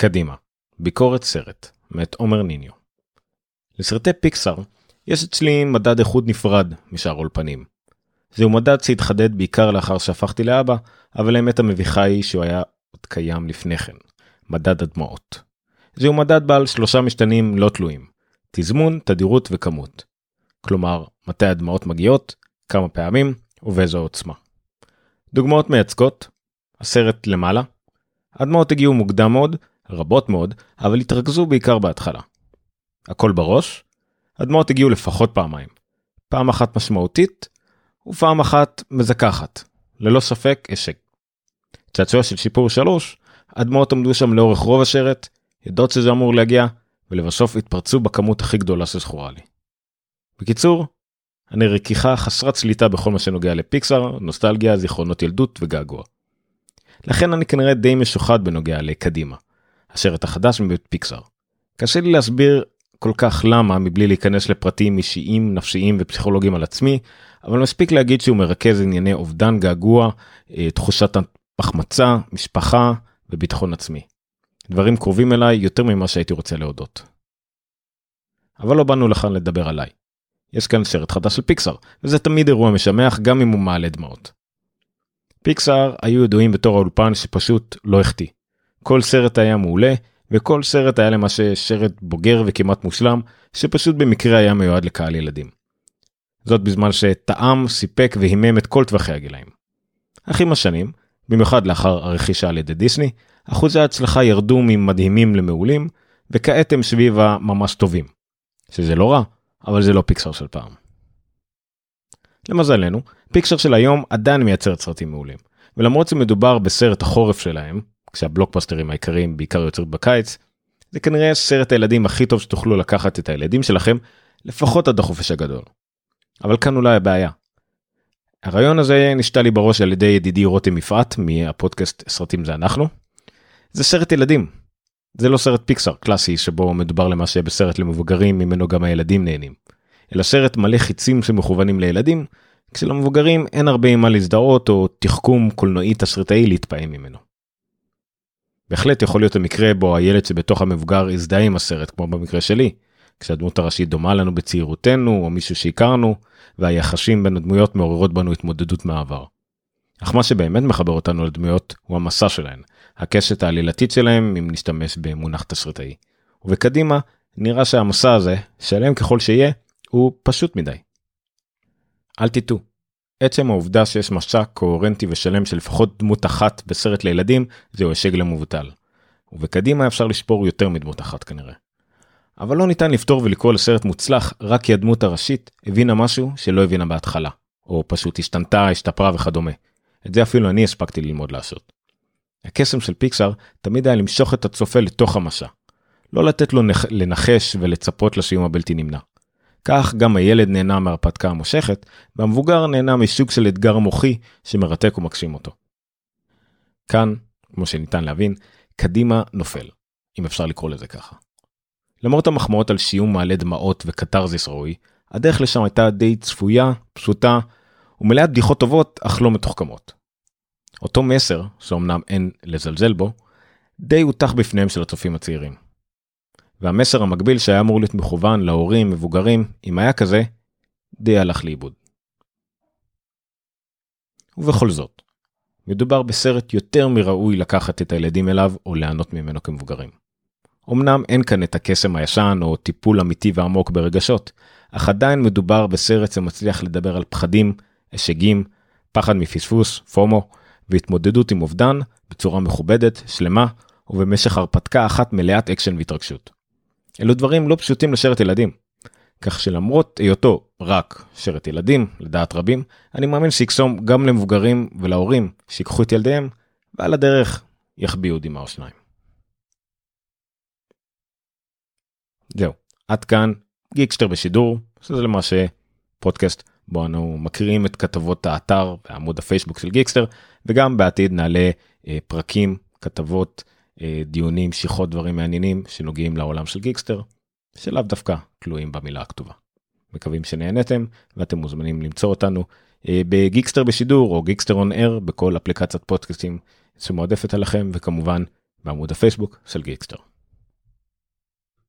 קדימה, ביקורת סרט, מאת עומר ניניו. לסרטי פיקסאר יש אצלי מדד איכות נפרד משאר אולפנים. זהו מדד שהתחדד בעיקר לאחר שהפכתי לאבא, אבל האמת המביכה היא שהוא היה עוד קיים לפני כן, מדד הדמעות. זהו מדד בעל שלושה משתנים לא תלויים, תזמון, תדירות וכמות. כלומר, מתי הדמעות מגיעות, כמה פעמים ובאיזו עוצמה. דוגמאות מייצגות, הסרט למעלה, הדמעות הגיעו מוקדם מאוד, רבות מאוד, אבל התרכזו בעיקר בהתחלה. הכל בראש, הדמעות הגיעו לפחות פעמיים. פעם אחת משמעותית, ופעם אחת מזכחת. ללא ספק השק. צעצוע של שיפור 3, הדמעות עמדו שם לאורך רוב השרט, יודעות שזה אמור להגיע, ולבסוף התפרצו בכמות הכי גדולה שזכורה לי. בקיצור, אני רכיכה חסרת שליטה בכל מה שנוגע לפיקסאר, נוסטלגיה, זיכרונות ילדות וגעגוע. לכן אני כנראה די משוחד בנוגע לקדימה, השרט החדש מבית פיקסאר. קשה לי להסביר כל כך למה מבלי להיכנס לפרטים אישיים, נפשיים ופסיכולוגיים על עצמי, אבל מספיק להגיד שהוא מרכז ענייני אובדן געגוע, אה, תחושת החמצה, משפחה וביטחון עצמי. דברים קרובים אליי יותר ממה שהייתי רוצה להודות. אבל לא באנו לכאן לדבר עליי. יש כאן סרט חדש של פיקסאר, וזה תמיד אירוע משמח גם אם הוא מעלה דמעות. פיקסאר היו ידועים בתור האולפן שפשוט לא החטיא. כל סרט היה מעולה, וכל סרט היה למעשה שרט בוגר וכמעט מושלם, שפשוט במקרה היה מיועד לקהל ילדים. זאת בזמן שטעם, סיפק והימם את כל טווחי הגילאים. אך עם השנים, במיוחד לאחר הרכישה על ידי דיסני, אחוזי ההצלחה ירדו ממדהימים למעולים, וכעת הם סביב הממש טובים. שזה לא רע, אבל זה לא פיקסר של פעם. למזלנו, פיקסר של היום עדיין מייצרת סרטים מעולים, ולמרות שמדובר בסרט החורף שלהם, כשהבלוקבאסטרים העיקריים בעיקר יוצרים בקיץ, זה כנראה סרט הילדים הכי טוב שתוכלו לקחת את הילדים שלכם, לפחות עד החופש הגדול. אבל כאן אולי הבעיה. הרעיון הזה נשתה לי בראש על ידי ידידי רותם יפעת מהפודקאסט סרטים זה אנחנו. זה סרט ילדים. זה לא סרט פיקסאר קלאסי שבו מדובר למעשה בסרט למבוגרים ממנו גם הילדים נהנים. אלא סרט מלא חיצים שמכוונים לילדים, כשלמבוגרים אין הרבה עם מה להזדהות או תחכום קולנועי תסריטאי להתפעם ממנו. בהחלט יכול להיות המקרה בו הילד שבתוך המבוגר יזדהה עם הסרט כמו במקרה שלי, כשהדמות הראשית דומה לנו בצעירותנו או מישהו שהכרנו, והיחשים בין הדמויות מעוררות בנו התמודדות מהעבר. אך מה שבאמת מחבר אותנו לדמויות הוא המסע שלהן, הקשת העלילתית שלהם אם נשתמש במונח תסריטאי. ובקדימה נראה שהמסע הזה, שלם ככל שיהיה, הוא פשוט מדי. אל תטעו, עצם העובדה שיש מסע קוהרנטי ושלם של לפחות דמות אחת בסרט לילדים, זהו הישג למבוטל. ובקדימה אפשר לשפור יותר מדמות אחת כנראה. אבל לא ניתן לפתור ולקרוא לסרט מוצלח רק כי הדמות הראשית הבינה משהו שלא הבינה בהתחלה, או פשוט השתנתה, השתפרה וכדומה. את זה אפילו אני הספקתי ללמוד לעשות. הקסם של פיקסאר תמיד היה למשוך את הצופה לתוך המסע. לא לתת לו לנחש ולצפות לסיום הבלתי נמנע. כך גם הילד נהנה מהרפתקה המושכת, והמבוגר נהנה מסוג של אתגר מוחי שמרתק ומגשים אותו. כאן, כמו שניתן להבין, קדימה נופל, אם אפשר לקרוא לזה ככה. למרות המחמאות על שיום מעלה דמעות וקתרזיס ראוי, הדרך לשם הייתה די צפויה, פשוטה, ומלאת בדיחות טובות אך לא מתוחכמות. אותו מסר, שאומנם אין לזלזל בו, די הוטח בפניהם של הצופים הצעירים. והמסר המקביל שהיה אמור להיות מכוון להורים מבוגרים, אם היה כזה, די הלך לאיבוד. ובכל זאת, מדובר בסרט יותר מראוי לקחת את הילדים אליו או ליהנות ממנו כמבוגרים. אמנם אין כאן את הקסם הישן או טיפול אמיתי ועמוק ברגשות, אך עדיין מדובר בסרט שמצליח לדבר על פחדים, הישגים, פחד מפספוס, FOMO, והתמודדות עם אובדן בצורה מכובדת, שלמה, ובמשך הרפתקה אחת מלאת אקשן והתרגשות. אלו דברים לא פשוטים לסרט ילדים. כך שלמרות היותו רק סרט ילדים, לדעת רבים, אני מאמין שיקסום גם למבוגרים ולהורים שיקחו את ילדיהם, ועל הדרך יחביאו דמעה או שניים. זהו, עד כאן גיקסטר בשידור, שזה למעשה פודקאסט בו אנו מקריאים את כתבות האתר ועמוד הפייסבוק של גיקסטר, וגם בעתיד נעלה אה, פרקים, כתבות, דיונים, שיחות, דברים מעניינים שנוגעים לעולם של גיקסטר, שלאו דווקא תלויים במילה הכתובה. מקווים שנהנתם ואתם מוזמנים למצוא אותנו אה, בגיקסטר בשידור או גיקסטר on air בכל אפליקציית פודקאסטים שמועדפת עליכם וכמובן בעמוד הפייסבוק של גיקסטר.